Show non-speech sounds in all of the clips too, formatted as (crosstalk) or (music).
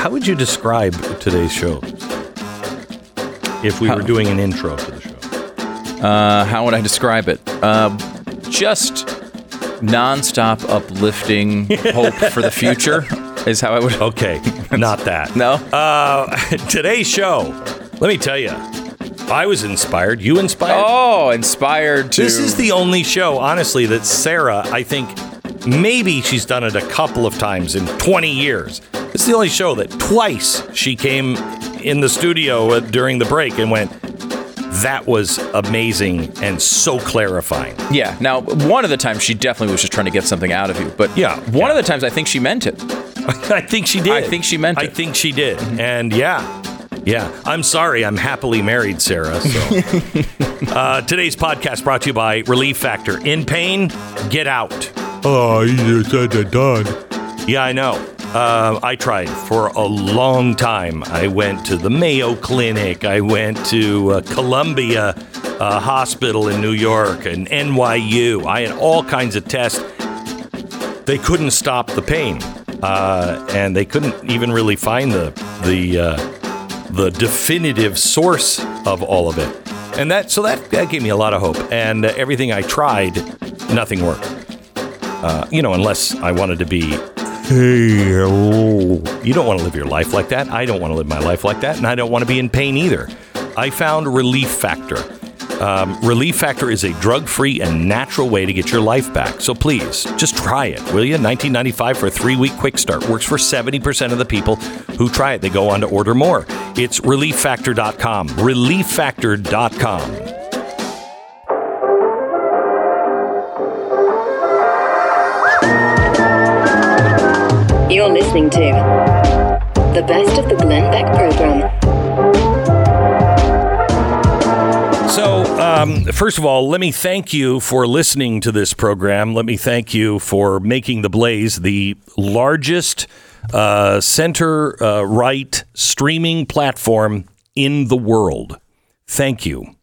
how would you describe today's show? If we How- were doing an intro to the show. Uh, how would I describe it? Uh, just nonstop uplifting (laughs) hope for the future is how I would. (laughs) Okay, not that. No? Uh, (laughs) today's show. Let me tell you, I was inspired. You inspired? Oh, inspired to. This is the only show, honestly, that Sarah, I think, maybe she's done it a couple of times in 20 years. It's the only show that twice she came in the studio uh, during the break and went, that was amazing and so clarifying. Yeah. Now, one of the times she definitely was just trying to get something out of you, but Yeah, one yeah. of the times I think she meant it. (laughs) I think she did. I think she meant it. I think she did. And yeah, yeah. I'm sorry. I'm happily married, Sarah. So. (laughs) uh, today's podcast brought to you by Relief Factor. In pain, get out. Oh, easier said than done. Yeah, I know. Uh, I tried for a long time. I went to the Mayo Clinic. I went to uh, Columbia uh, Hospital in New York and NYU. I had all kinds of tests they couldn't stop the pain, uh, and they couldn't even really find the the uh, the definitive source of all of it. And that so that that gave me a lot of hope. And uh, everything I tried, nothing worked. You know, unless I wanted to be. Hey. You don't want to live your life like that. I don't want to live my life like that, and I don't want to be in pain either. I found Relief Factor. Um, Relief Factor is a drug free and natural way to get your life back. So please, just try it, will you? 1995 for a three week quick start. Works for 70% of the people who try it. They go on to order more. It's relieffactor.com. Relieffactor.com. You're listening to the best of the Glenn Beck program. So, um, first of all, let me thank you for listening to this program. Let me thank you for making The Blaze the largest uh, center uh, right streaming platform in the world. Thank you.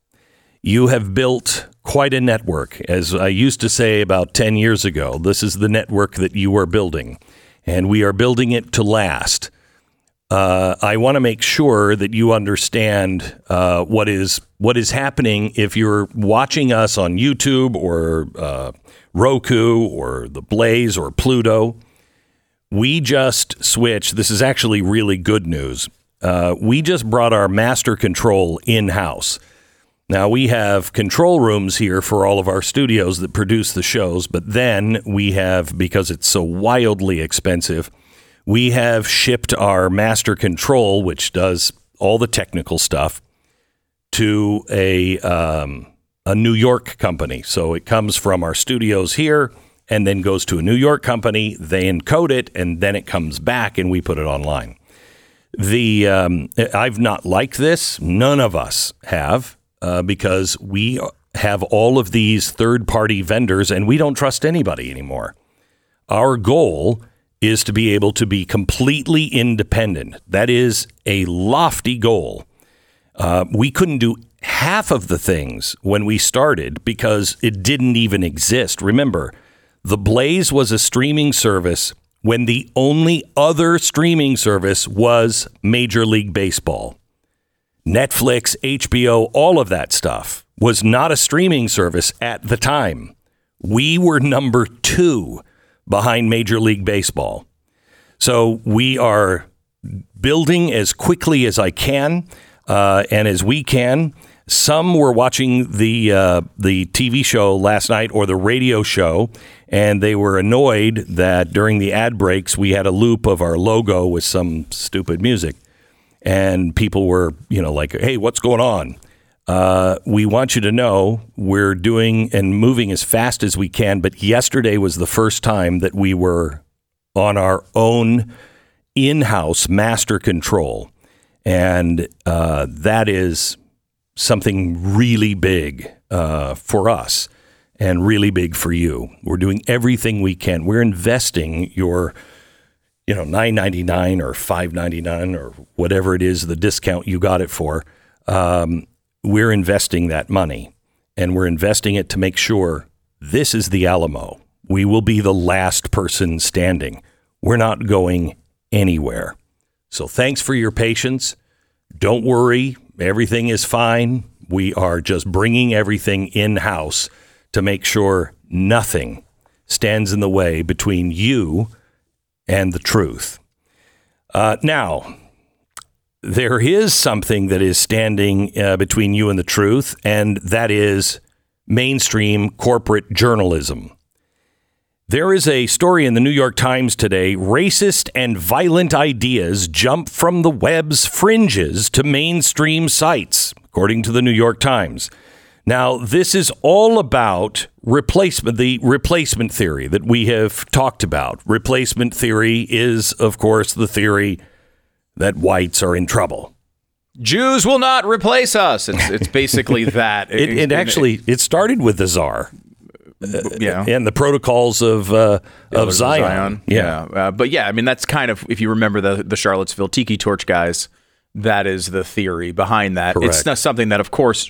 You have built quite a network. As I used to say about 10 years ago, this is the network that you are building, and we are building it to last uh, I want to make sure that you understand uh, what is what is happening if you're watching us on YouTube or uh, Roku or the Blaze or Pluto. We just switched. This is actually really good news. Uh, we just brought our master control in house. Now we have control rooms here for all of our studios that produce the shows, but then we have because it's so wildly expensive we have shipped our master control, which does all the technical stuff, to a um, a New York company. So it comes from our studios here and then goes to a New York company. They encode it and then it comes back and we put it online. The um, I've not liked this. None of us have uh, because we have all of these third party vendors and we don't trust anybody anymore. Our goal is to be able to be completely independent. That is a lofty goal. Uh, we couldn't do half of the things when we started because it didn't even exist. Remember, The Blaze was a streaming service when the only other streaming service was Major League Baseball. Netflix, HBO, all of that stuff was not a streaming service at the time. We were number two behind Major League Baseball. So we are building as quickly as I can uh, and as we can. Some were watching the uh, the TV show last night or the radio show, and they were annoyed that during the ad breaks we had a loop of our logo with some stupid music, and people were you know like, "Hey, what's going on?" Uh, we want you to know we're doing and moving as fast as we can. But yesterday was the first time that we were on our own in house master control. And uh, that is something really big uh, for us and really big for you. We're doing everything we can. We're investing your you know, nine ninety nine or five ninety nine or whatever it is, the discount you got it for. Um, we're investing that money, and we're investing it to make sure this is the Alamo. We will be the last person standing. We're not going anywhere. So thanks for your patience. Don't worry, everything is fine. We are just bringing everything in house to make sure nothing stands in the way between you and the truth. Uh, now, there is something that is standing uh, between you and the truth, and that is mainstream corporate journalism. There is a story in the New York Times today racist and violent ideas jump from the web's fringes to mainstream sites, according to the New York Times. Now, this is all about replacement, the replacement theory that we have talked about. Replacement theory is, of course, the theory that whites are in trouble. Jews will not replace us. It's, it's (laughs) basically that. It, it actually it started with the czar yeah. and the protocols of uh, of Zion. Yeah. Uh, but yeah, I mean, that's kind of, if you remember the, the Charlottesville Tiki Torch guys, that is the theory behind that. It's not something that, of course,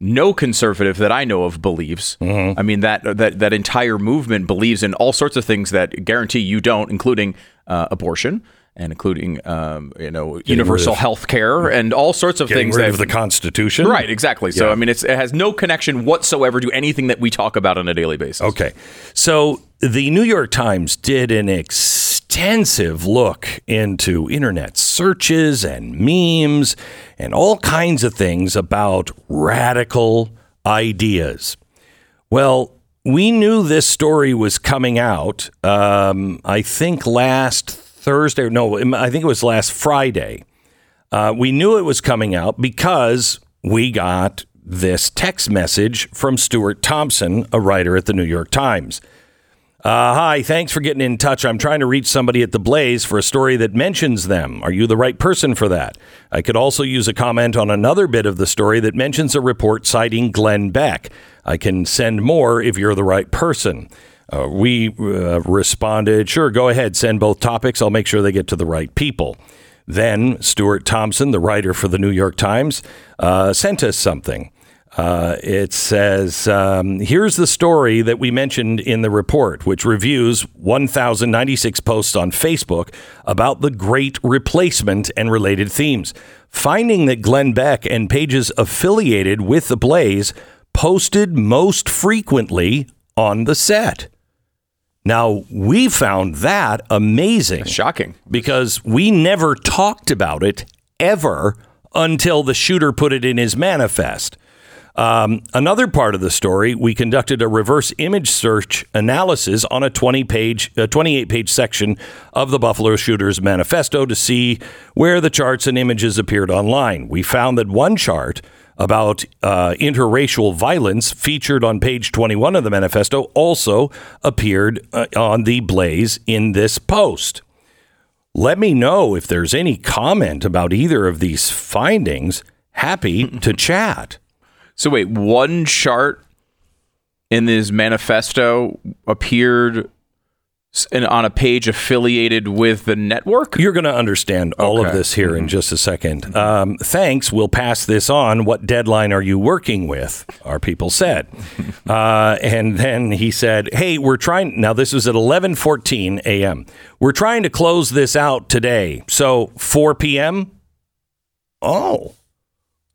no conservative that I know of believes. Mm-hmm. I mean, that, that, that entire movement believes in all sorts of things that guarantee you don't, including uh, abortion. And including, um, you know, universal of- health care and all sorts of Getting things rid that of the Constitution. Right, exactly. So Yeah. I mean, it's, it has no connection whatsoever to anything that we talk about on a daily basis. Okay. So the New York Times did an extensive look into internet searches and memes and all kinds of things about radical ideas. Well, we knew this story was coming out, um, I think last Thursday. No, I think it was last Friday. Uh, we knew it was coming out because we got this text message from Stuart Thompson, a writer at the New York Times. Uh, hi, thanks for getting in touch. I'm trying to reach somebody at the Blaze for a story that mentions them. Are you the right person for that? I could also use a comment on another bit of the story that mentions a report citing Glenn Beck. I can send more if you're the right person. Uh, we uh, responded, sure, go ahead, send both topics. I'll make sure they get to the right people. Then Stuart Thompson, the writer for the New York Times, uh, sent us something. Uh, it says, um, here's the story that we mentioned in the report, which reviews 1,096 posts on Facebook about the great replacement and related themes. Finding that Glenn Beck and pages affiliated with the Blaze posted most frequently on the set. Now, we found that amazing Shocking. because we never talked about it ever until the shooter put it in his manifest. Um, another part of the story, we conducted a reverse image search analysis on a 20 page, uh, 28 page section of the Buffalo Shooters Manifesto to see where the charts and images appeared online. We found that one chart about uh, interracial violence featured on page 21 of the manifesto also appeared uh, on the Blaze in this post. Let me know if there's any comment about either of these findings. Happy to (laughs) chat. So wait, one chart in this manifesto appeared on a page affiliated with the network. You're going to understand all of this here in just a second. Um, thanks. We'll pass this on. What deadline are you working with? Our people said. (laughs) Uh, and then he said, "Hey, we're trying." Now this was at 11:14 a.m. We're trying to close this out today. So 4 p.m. Oh.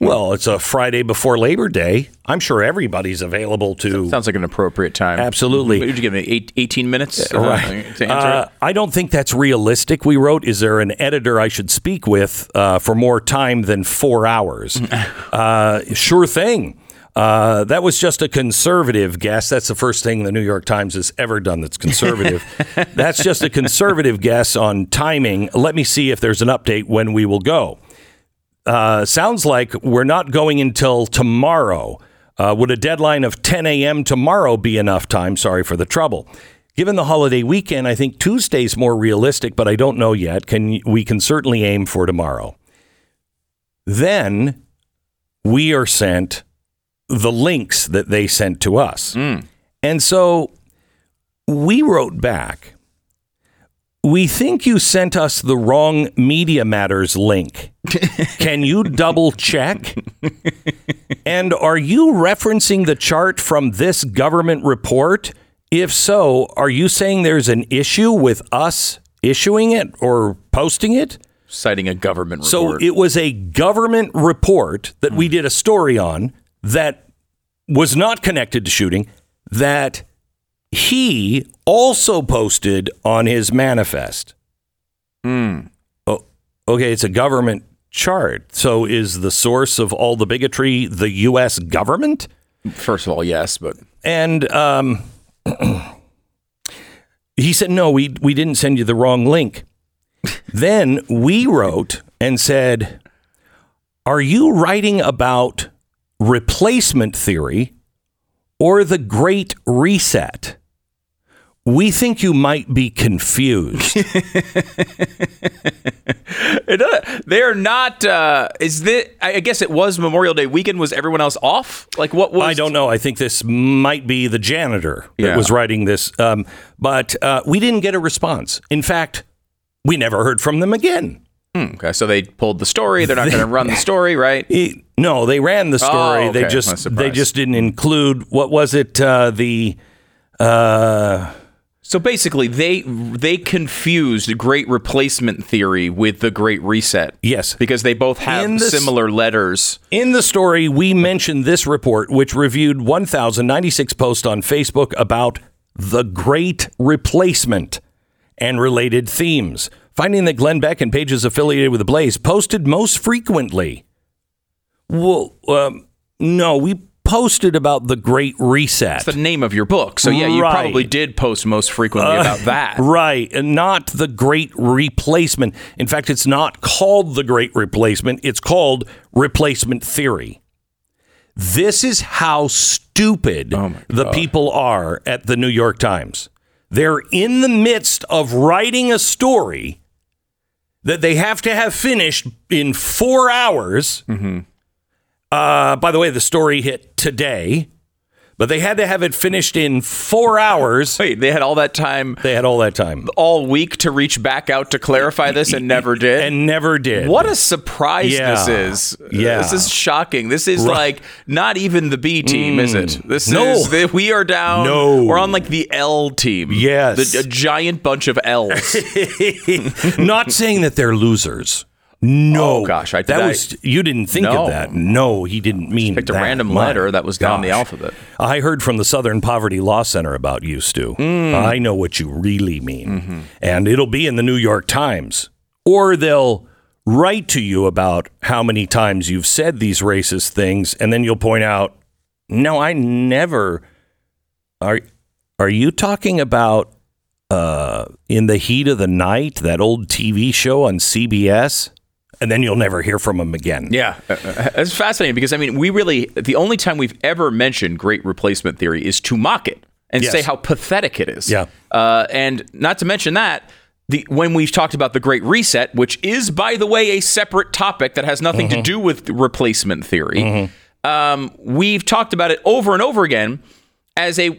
Well, it's a Friday before Labor Day. I'm sure everybody's available to Sounds like an appropriate time. Absolutely. Did you give me? Eight, 18 minutes uh, Right. to answer Uh, I don't think that's realistic. We wrote, is there an editor I should speak with uh, for more time than four hours? (laughs) uh, sure thing. Uh, that was just a conservative guess. That's the first thing the New York Times has ever done that's conservative. (laughs) that's just a conservative guess on timing. Let me see if there's an update when we will go. Uh, sounds like we're not going until tomorrow. Uh, would a deadline of 10 a.m. tomorrow be enough time? Sorry for the trouble. Given the holiday weekend, I think Tuesday's more realistic, but I don't know yet. Can we can certainly aim for tomorrow. Then we are sent the links that they sent to us, and so we wrote back. We think you sent us the wrong Media Matters link. Can you double check? and are you referencing the chart from this government report? If so, are you saying there's an issue with us issuing it or posting it? citing a government report. So it was a government report that we hmm. did a story on that was not connected to shooting that he also posted on his manifest. Oh, okay, it's a government chart. So is the source of all the bigotry the U.S. government? First of all, yes, but And um, (clears throat) he said, no, we, we didn't send you the wrong link. (laughs) then we wrote and said, are you writing about replacement theory or the Great Reset? We think you might be confused. (laughs) It, uh, they're not. Uh, is this? I I guess it was Memorial Day weekend. Was everyone else off? Like what was? I don't know. I think this might be the janitor that Yeah. was writing this. Um, but uh, we didn't get a response. In fact, we never heard from them again. Okay, so they pulled the story. They're not going to run the story, (laughs) right? It- no, they ran the story. Oh, They just they just didn't include what was it? Uh, the uh, So basically, they they confused Great Replacement Theory with the Great Reset. Yes. because they both have similar letters. in the story we mentioned this report, which reviewed 1,096 posts on Facebook about the Great Replacement and related themes, finding that Glenn Beck and pages affiliated with the Blaze posted most frequently. Well, um, no, we posted about the Great Reset. The name of your book. So yeah, you Right. probably did post most frequently about that. (laughs) Right, and not the great replacement. In fact, it's not called the great replacement, it's called replacement theory. This is how stupid Oh the people are at the New York Times. They're in the midst of writing a story that they have to have finished in four hours. Mm-hmm. Uh, by the way, the story hit today, but they had to have it finished in four hours. (laughs) Wait, they had all that time They had all that time all week to reach back out to clarify this and never (laughs) did. and never did. what a surprise Yeah. this is. Yeah. This is shocking. This is like not even the B team, is it? This No. is the, we are down. No. We're on like the L team. Yes. The, a giant bunch of L's. (laughs) Not saying that they're losers. No, Oh, gosh, I- did that I- was you didn't think No. of that. No, he didn't mean Picked a that. random My letter that was down the alphabet. I heard from the Southern Poverty Law Center about you, Stu. Hmm. I know what you really mean, Mm-hmm. and it'll be in the New York Times, or they'll write to you about how many times you've said these racist things, and then you'll point out, "No, I never." Are Are you talking about uh, in the heat of the night that old TV show on CBS? And then you'll never hear from them again. Yeah, uh, uh, it's fascinating because I mean, we really the only time we've ever mentioned great replacement theory is to mock it and Yes. say how pathetic it is. Yeah. uh, and not to mention that the when we've talked about the Great Reset, which is by the way a separate topic that has nothing Mm-hmm. to do with replacement theory, um, we've talked about it over and over again as a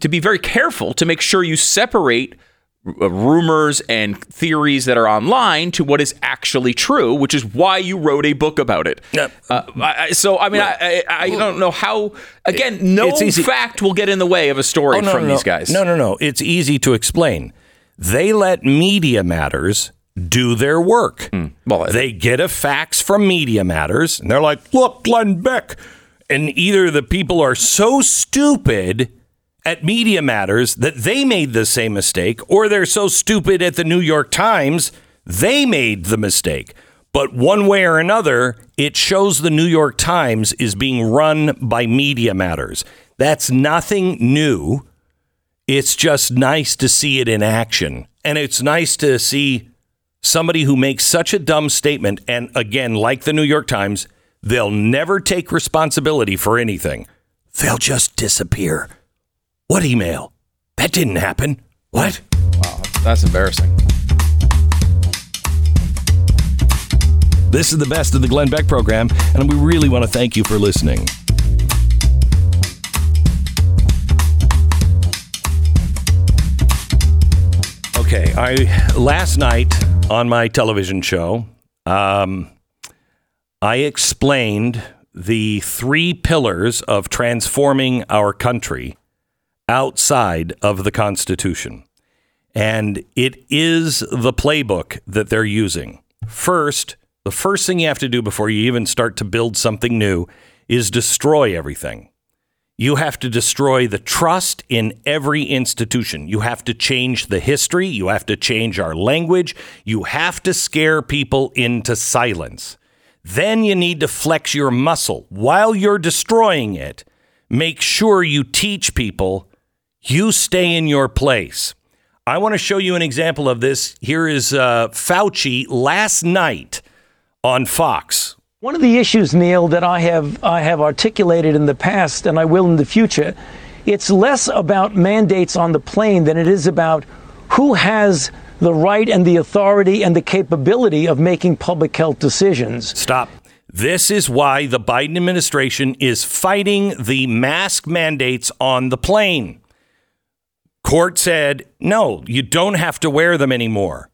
to be very careful to make sure you separate rumors and theories that are online to what is actually true, which is why you wrote a book about it. Yep. Uh, I, so, I mean, I, I, I don't know how. Again, no fact will get in the way of a story Oh, no, from no, these no. guys. No, no, no. It's easy to explain. They let Media Matters do their work. Hmm. Well, they get a fax from Media Matters, and they're like, "Look, Glenn Beck," and either the people are so stupid at Media Matters that they made the same mistake, or they're so stupid at the New York Times they made the mistake. But one way or another, it shows the New York Times is being run by Media Matters. That's nothing new. It's just nice to see it in action. And it's nice to see somebody who makes such a dumb statement. And again, like the New York Times, they'll never take responsibility for anything. They'll just disappear. What email? That didn't happen. What? Wow, that's embarrassing. This is the best of the Glenn Beck program, and we really want to thank you for listening. Okay, I last night on my television show, um, I explained the three pillars of transforming our country outside of the Constitution. And it is the playbook that they're using. First, the first thing you have to do before you even start to build something new is destroy everything. You have to destroy the trust in every institution. You have to change the history. You have to change our language. You have to scare people into silence. Then you need to flex your muscle while you're destroying it. Make sure you teach people you stay in your place. I want to show you an example of this. Here is uh, Fauci last night on Fox. One of the issues, Neil, that I have I have articulated in the past, and I will in the future, it's less about mandates on the plane than it is about who has the right and the authority and the capability of making public health decisions. Stop. This is why the Biden administration is fighting the mask mandates on the plane. Court said, no, you don't have to wear them anymore.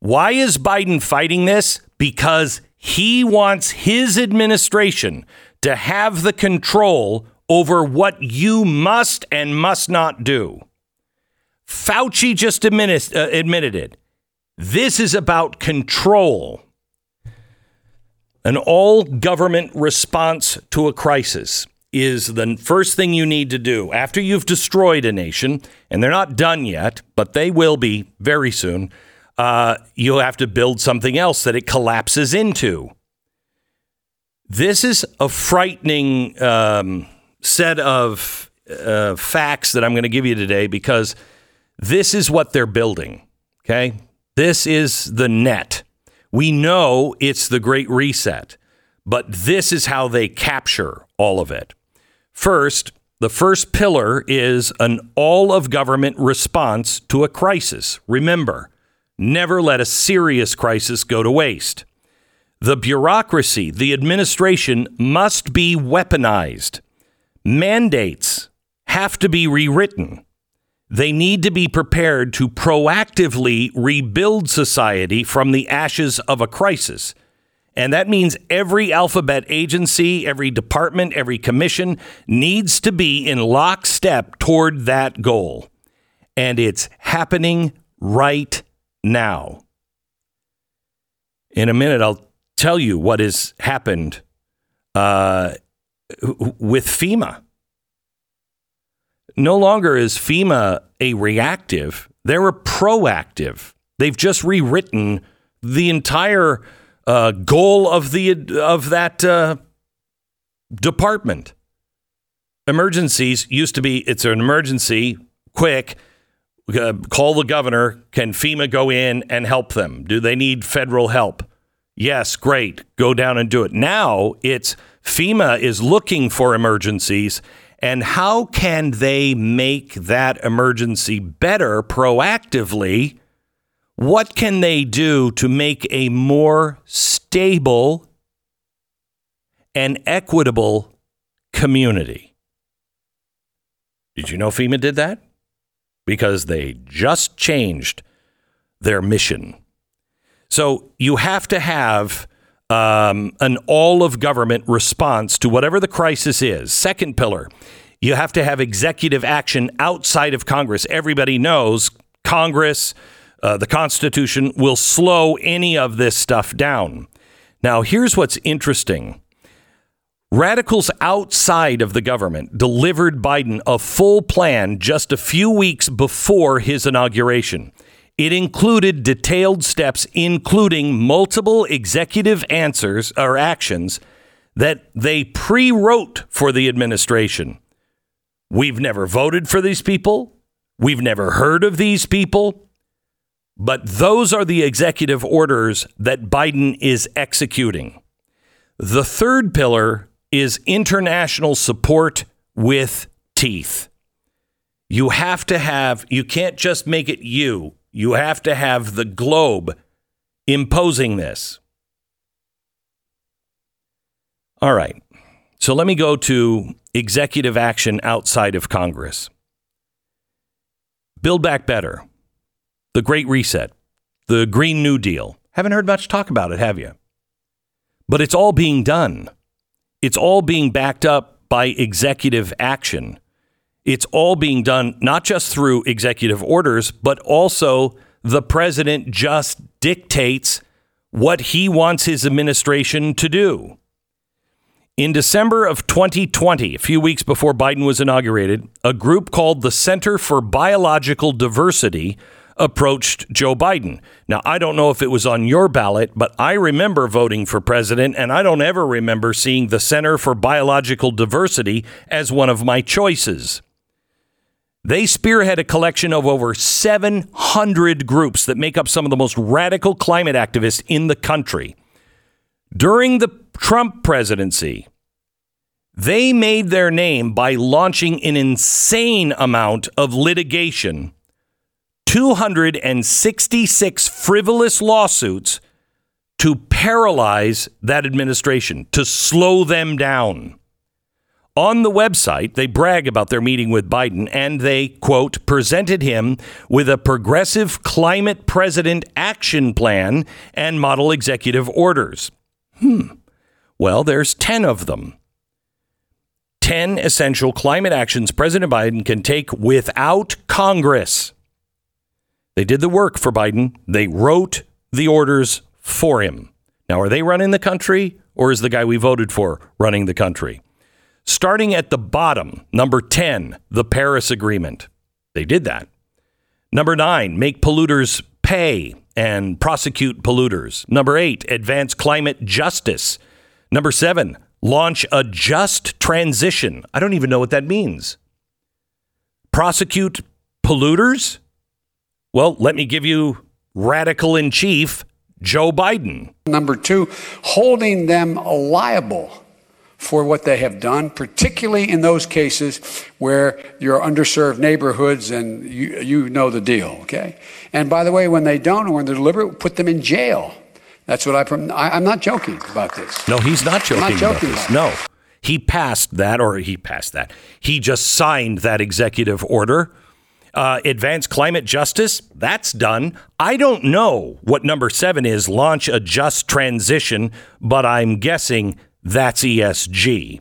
Why is Biden fighting this? Because he wants his administration to have the control over what you must and must not do. Fauci just admitted, uh, admitted it. This is about control. An all government response to a crisis is the first thing you need to do after you've destroyed a nation, and they're not done yet, but they will be very soon uh, you have to build something else that it collapses into. This is a frightening um, set of uh, facts that I'm going to give you today because this is what they're building. Okay. This is the net. We know it's the Great Reset, but this is how they capture all of it. First, the first pillar is an all of government response to a crisis. Remember, Never let a serious crisis go to waste. The bureaucracy, the administration must be weaponized. Mandates have to be rewritten. They need to be prepared to proactively rebuild society from the ashes of a crisis. And that means every alphabet agency, every department, every commission needs to be in lockstep toward that goal. And it's happening right now. In a minute, I'll tell you what has happened uh, with FEMA. No longer is FEMA a reactive, they're a proactive. They've just rewritten the entire uh, goal of the of that uh, department. Emergencies used to be it's an emergency, quick, uh, call the governor. Can FEMA go in and help them? Do they need federal help? Yes, great. Go down and do it. Now it's FEMA is looking for emergencies. And how can they make that emergency better proactively? What can they do to make a more stable and equitable community? Did you know FEMA did that? because they just changed their mission. So you have to have um, an all of government response to whatever the crisis is. Second pillar, you have to have executive action outside of Congress. Everybody knows Congress, uh, the Constitution will slow any of this stuff down. Now, here's what's interesting Radicals outside of the government delivered Biden a full plan just a few weeks before his inauguration. It included detailed steps, including multiple executive answers or actions that they pre wrote for the administration. We've never voted for these people. We've never heard of these people. But those are the executive orders that Biden is executing. The third pillar is international support with teeth. You have to have, you can't just make it you. You have to have the globe imposing this. All right. So let me go to executive action outside of Congress. Build Back Better, the Great Reset, the Green New Deal. Haven't heard much talk about it, have you? But it's all being done it's all being backed up by executive action. It's all being done not just through executive orders, but also the president just dictates what he wants his administration to do. In December of 2020, a few weeks before Biden was inaugurated, a group called the Center for Biological Diversity approached Joe Biden. Now, I don't know if it was on your ballot, but I remember voting for president, and I don't ever remember seeing the Center for Biological Diversity as one of my choices. They spearhead a collection of over 700 groups that make up some of the most radical climate activists in the country. During the Trump presidency, they made their name by launching an insane amount of litigation 266 frivolous lawsuits to paralyze that administration, to slow them down. On the website, they brag about their meeting with Biden and they, quote, presented him with a progressive climate president action plan and model executive orders. Hmm. Well, there's 10 of them. 10 essential climate actions President Biden can take without Congress. They did the work for Biden. They wrote the orders for him. Now, are they running the country or is the guy we voted for running the country? Starting at the bottom, number 10, the Paris Agreement. They did that. Number nine, make polluters pay and prosecute polluters. Number eight, advance climate justice. Number seven, launch a just transition. I don't even know what that means. Prosecute polluters? Well, let me give you radical in chief, Joe Biden. Number two, holding them liable for what they have done, particularly in those cases where you're underserved neighborhoods and you, you know the deal, okay? And by the way, when they don't or when they're deliberate, put them in jail. That's what I, I I'm not joking about this. No, he's not joking, not joking about this. No. He passed that, or he passed that. He just signed that executive order. Uh, advance climate justice, that's done. I don't know what number seven is, launch a just transition, but I'm guessing that's ESG.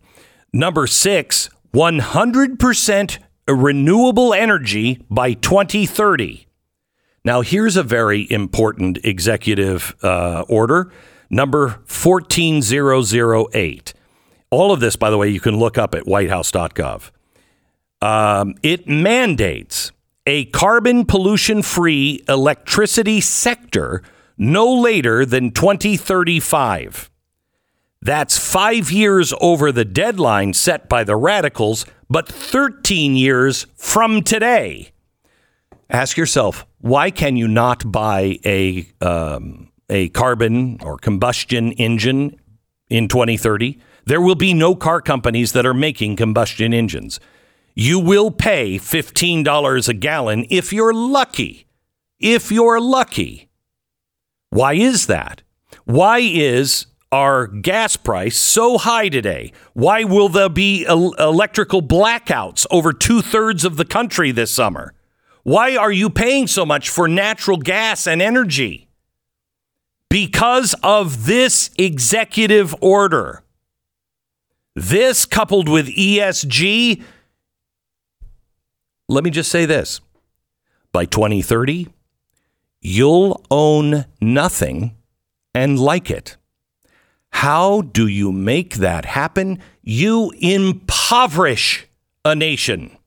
Number six, 100% renewable energy by 2030. Now, here's a very important executive uh, order, number 14008. All of this, by the way, you can look up at whitehouse.gov. Um, it mandates a carbon pollution free electricity sector no later than 2035. That's five years over the deadline set by the radicals, but 13 years from today. Ask yourself, why can you not buy a, um, a carbon or combustion engine in 2030? There will be no car companies that are making combustion engines. You will pay $15 a gallon if you're lucky. If you're lucky. Why is that? Why is our gas price so high today? Why will there be el- electrical blackouts over two thirds of the country this summer? Why are you paying so much for natural gas and energy? Because of this executive order. This coupled with ESG, let me just say this by 2030, you'll own nothing and like it. How do you make that happen? You impoverish a nation.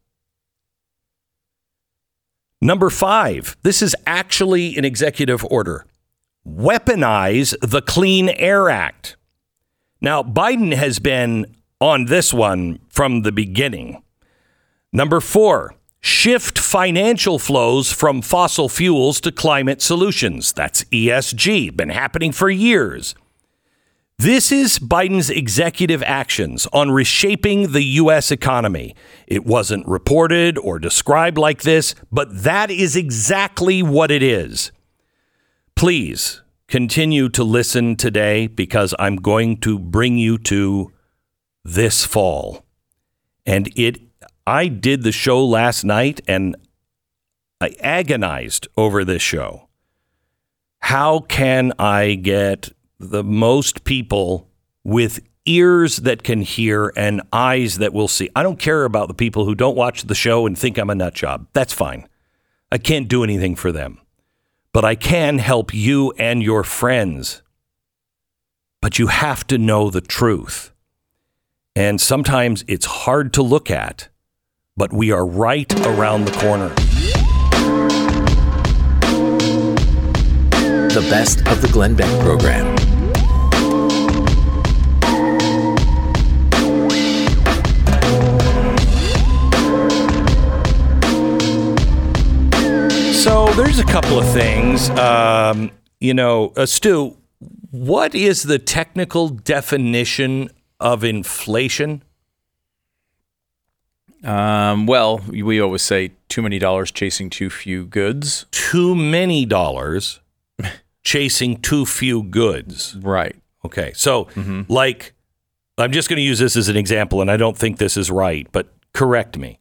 Number five, this is actually an executive order. Weaponize the Clean Air Act. Now, Biden has been on this one from the beginning. Number four, shift financial flows from fossil fuels to climate solutions. That's ESG, been happening for years. This is Biden's executive actions on reshaping the U.S. economy. It wasn't reported or described like this, but that is exactly what it is. Please continue to listen today because I'm going to bring you to this fall. And it I did the show last night and I agonized over this show. How can I get the most people with ears that can hear and eyes that will see? I don't care about the people who don't watch the show and think I'm a nut job. That's fine. I can't do anything for them. But I can help you and your friends. but you have to know the truth. And sometimes it's hard to look at, but we are right around the corner. The best of the Glenn Beck program. So there's a couple of things. Um, you know, uh, Stu, what is the technical definition of inflation? Um, well, we always say too many dollars chasing too few goods. Too many dollars (laughs) chasing too few goods. Right. Okay. So, like, I'm just going to use this as an example, and I don't think this is right, but correct me.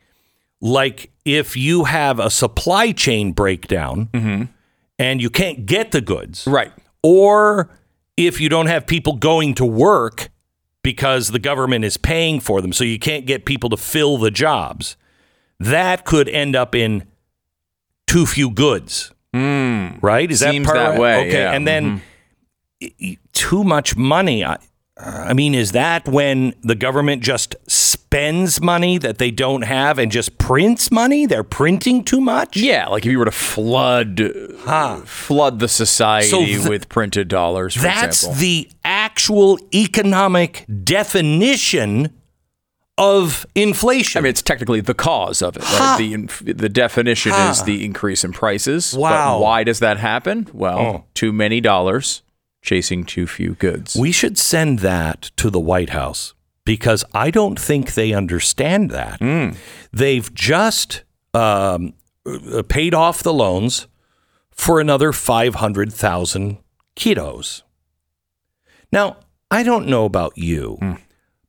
Like, if you have a supply chain breakdown and you can't get the goods, Right. or if you don't have people going to work because the government is paying for them, so you can't get people to fill the jobs, that could end up in too few goods. Hmm. Right? Is Seems that part that way, Okay, yeah. and then mm-hmm. y- too much money. I, I mean, is that when the government just spends money that they don't have and just prints money? They're printing too much. Yeah, like if you were to flood flood the society So th- with printed dollars, for That's example. the actual economic definition of inflation. I mean, it's technically the cause of it. Right? The inf- the definition is the increase in prices. Wow. But why does that happen? Well, Oh. too many dollars chasing too few goods. we should send that to the White House because I don't think they understand that. They've just um, uh, paid off the loans for another 500,000 kiddos. Now, I don't know about you,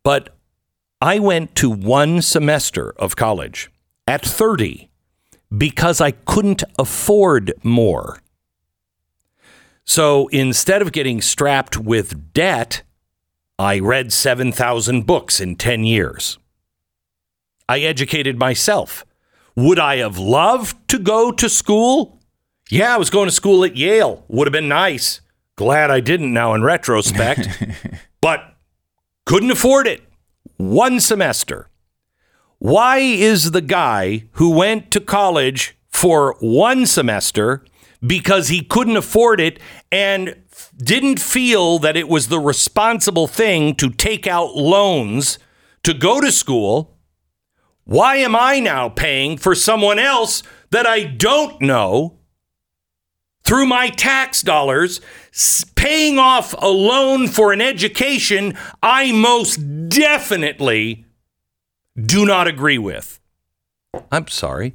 but I went to one semester of college at 30 because I couldn't afford more. So instead of getting strapped with debt, I read 7,000 books in 10 years. I educated myself. Would I have loved to go to school? Yeah, I was going to school at Yale. Would have been nice. Glad I didn't now in retrospect. (laughs) but couldn't afford it. One semester. Why is the guy who went to college for one semester because he couldn't afford it and didn't feel that it was the responsible thing to take out loans to go to school? Why am I now paying for someone else that I don't know through my tax dollars, paying off a loan for an education I most definitely do not agree with. I'm sorry.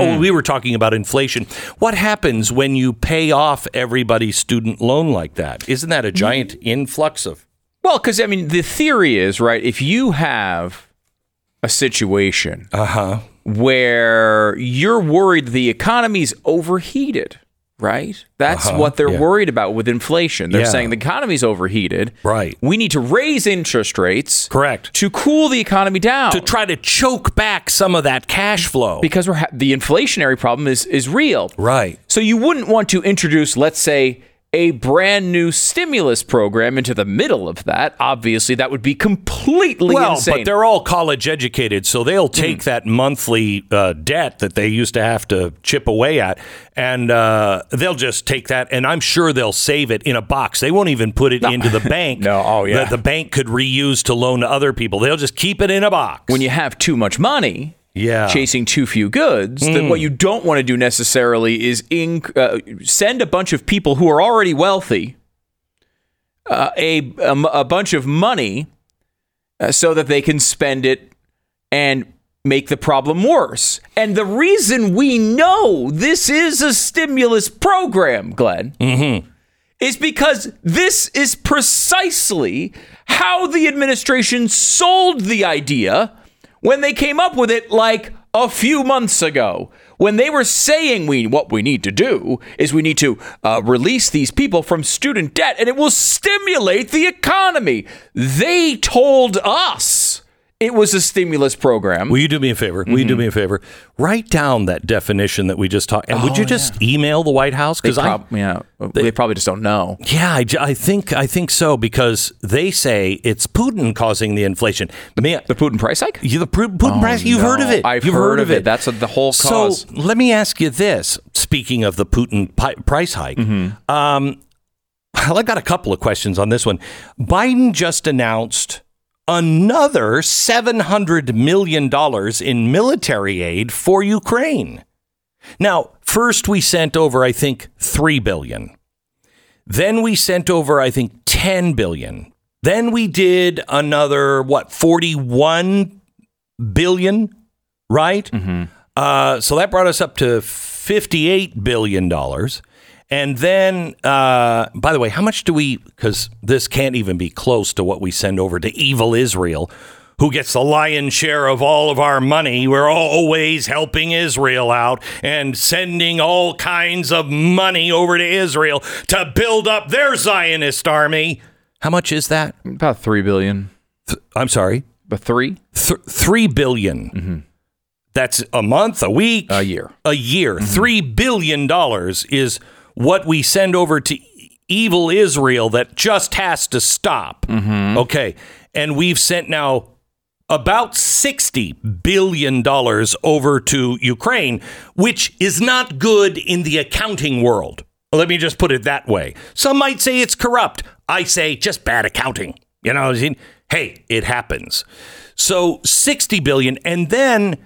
Oh, we were talking about inflation. What happens when you pay off everybody's student loan like that? Isn't that a giant influx of? well, because I mean, the theory is right. If you have a situation Uh huh. where you're worried the economy's overheated, right? That's Uh-huh, what they're yeah. worried about with inflation. They're Yeah. saying the economy's overheated. Right. We need to raise interest rates Correct. to cool the economy down. To try to choke back some of that cash flow. because we're ha- the inflationary problem is is real. right. So you wouldn't want to introduce, let's say, a brand new stimulus program into the middle of that. Obviously, that would be completely Well, insane. but they're all college educated, so they'll take that monthly uh, debt that they used to have to chip away at, and uh, they'll just take that, and I'm sure they'll save it in a box. They won't even put it into the (laughs) bank. No, oh, yeah. that the bank could reuse to loan to other people. They'll just keep it in a box. when you have too much money, yeah, chasing too few goods, then what you don't want to do necessarily is inc- uh, send a bunch of people who are already wealthy uh, a, a a bunch of money uh, so that they can spend it and make the problem worse. And the reason we know this is a stimulus program, Glenn, is because this is precisely how the administration sold the idea when they came up with it like a few months ago. When they were saying we what we need to do is we need to uh, release these people from student debt and it will stimulate the economy. They told us It was a stimulus program. Will you do me a favor? Will you do me a favor? Write down that definition that we just talked, and would you just email the White House? Because I, prob- yeah, they, probably just don't know. yeah, I, j- I think I think so because they say it's Putin causing the inflation. May I- The Putin price hike? You, the Pu- Putin Oh, price, you've heard of no. it. I've you've heard of it. That's the whole cause. So let me ask you this. Speaking of the Putin pi- price hike, Mm-hmm. um, (laughs) I've got a couple of questions on this one. Biden just announced another $700 million in military aid for Ukraine. Now, first we sent over, I think, 3 billion. Then we sent over, I think, 10 billion. Then we did another, what, 41 billion, right? Uh, so that brought us up to $58 billion. And then, uh, by the way, how much do we, because this can't even be close to what we send over to evil Israel, who gets the lion's share of all of our money. We're always helping Israel out and sending all kinds of money over to Israel to build up their Zionist army. How much is that? About three billion. I'm sorry, But three Th- three billion. That's a month, a week, a year. a year. Three billion dollars is what we send over to evil Israel that just has to stop. Mm-hmm. Okay. And we've sent now about $60 billion over to Ukraine, which is not good in the accounting world. Let me just put it that way. Some might say it's corrupt. I say just bad accounting. You know, what I mean? hey, it happens. So 60 billion and then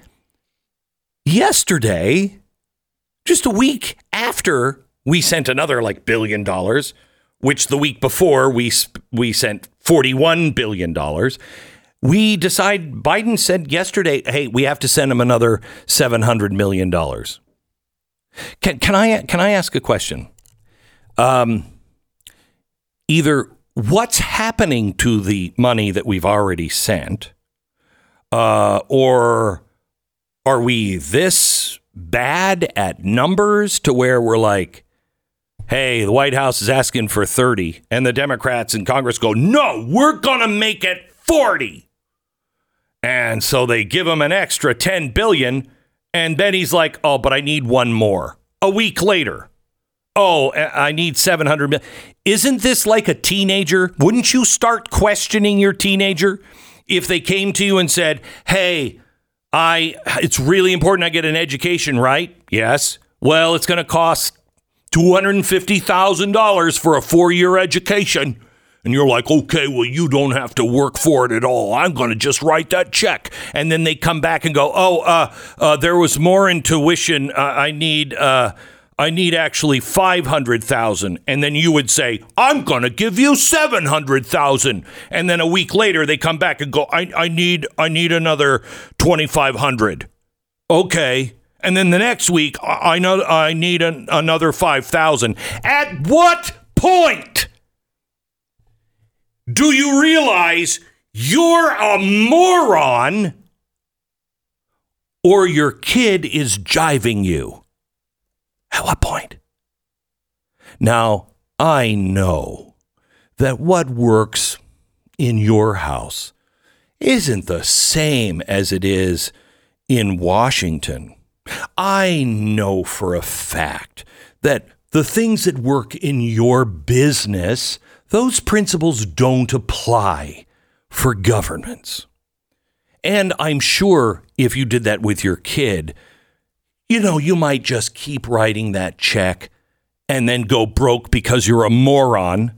yesterday just a week after we sent another like billion dollars, which the week before we we sent 41 billion dollars. We decide Biden said yesterday, "Hey, we have to send him another 700 million dollars." Can can I can I ask a question? Um either what's happening to the money that we've already sent uh or are we this bad at numbers to where we're like, hey, the White House is asking for 30, and the Democrats in Congress go, no, we're going to make it 40. And so they give him an extra 10 billion, and then he's like, oh, but I need one more. A week later, oh, I need 700 million. Isn't this like a teenager? Wouldn't you start questioning your teenager if they came to you and said, hey, I it's really important I get an education, right? Yes. Well, it's going to cost $250,000 for a 4-year education. And you're like, okay, well, you don't have to work for it at all. I'm going to just write that check. And then they come back and go, oh, uh, uh, there was more in tuition. Uh, I need, uh, I need actually 500,000. And then you would say, I'm going to give you 700,000. And then a week later, they come back and go, I, I need, I need another 2,500. Okay. And then the next week, I know I need an, another 5,000. At what point? Do you realize you're a moron or your kid is jiving you? At what point? Now, I know that what works in your house isn't the same as it is in Washington. I know for a fact that the things that work in your business, those principles don't apply for governments. And I'm sure if you did that with your kid, you know, you might just keep writing that check and then go broke because you're a moron.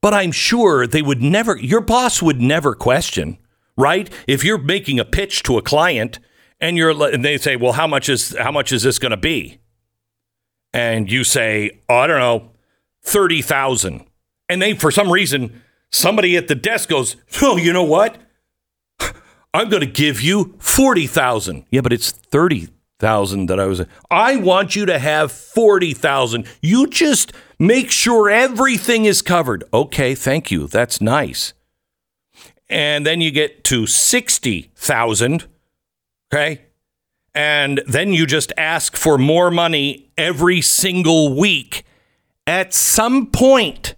But I'm sure they would never, your boss would never question, right? If you're making a pitch to a client and you're, and they say, well, how much is, how much is this going to be? And you say, oh, I don't know, 30,000. And they, for some reason, somebody at the desk goes, oh, you know what? I'm going to give you 40,000. Yeah, but it's 30,000 that I was. I want you to have 40,000. You just make sure everything is covered. Okay, thank you. That's nice. And then you get to 60,000. Okay? And then you just ask for more money every single week. At some point,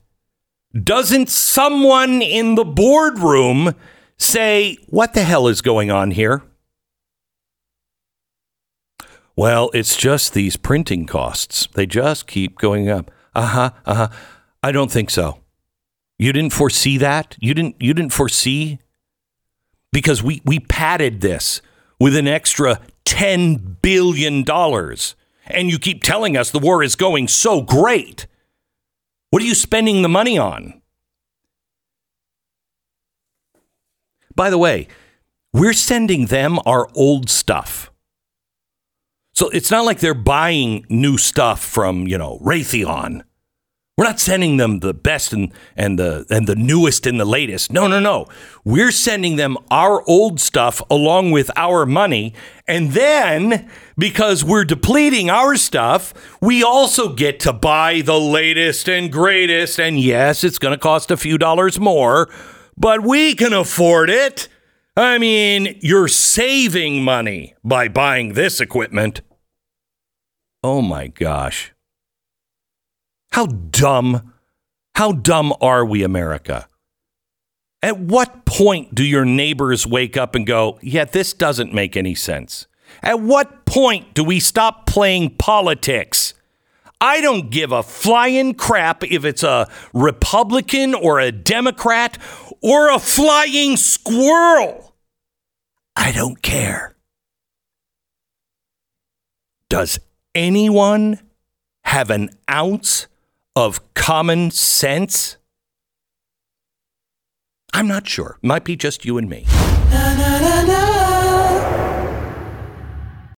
doesn't someone in the boardroom say, What the hell is going on here? Well, it's just these printing costs. They just keep going up. Uh huh. Uh huh. I don't think so. You didn't foresee that. You didn't. You didn't foresee because we we padded this with an extra ten billion dollars, and you keep telling us the war is going so great. What are you spending the money on? By the way, we're sending them our old stuff. So it's not like they're buying new stuff from, you know, Raytheon. We're not sending them the best and, and the and the newest and the latest. No, no, no. We're sending them our old stuff along with our money. And then because we're depleting our stuff, we also get to buy the latest and greatest. And yes, it's going to cost a few dollars more, but we can afford it. I mean, you're saving money by buying this equipment. Oh my gosh. How dumb, how dumb are we, America? At what point do your neighbors wake up and go, yeah, this doesn't make any sense? At what point do we stop playing politics? I don't give a flying crap if it's a Republican or a Democrat or a flying squirrel. I don't care. Does anyone have an ounce of common sense? I'm not sure. Might be just you and me.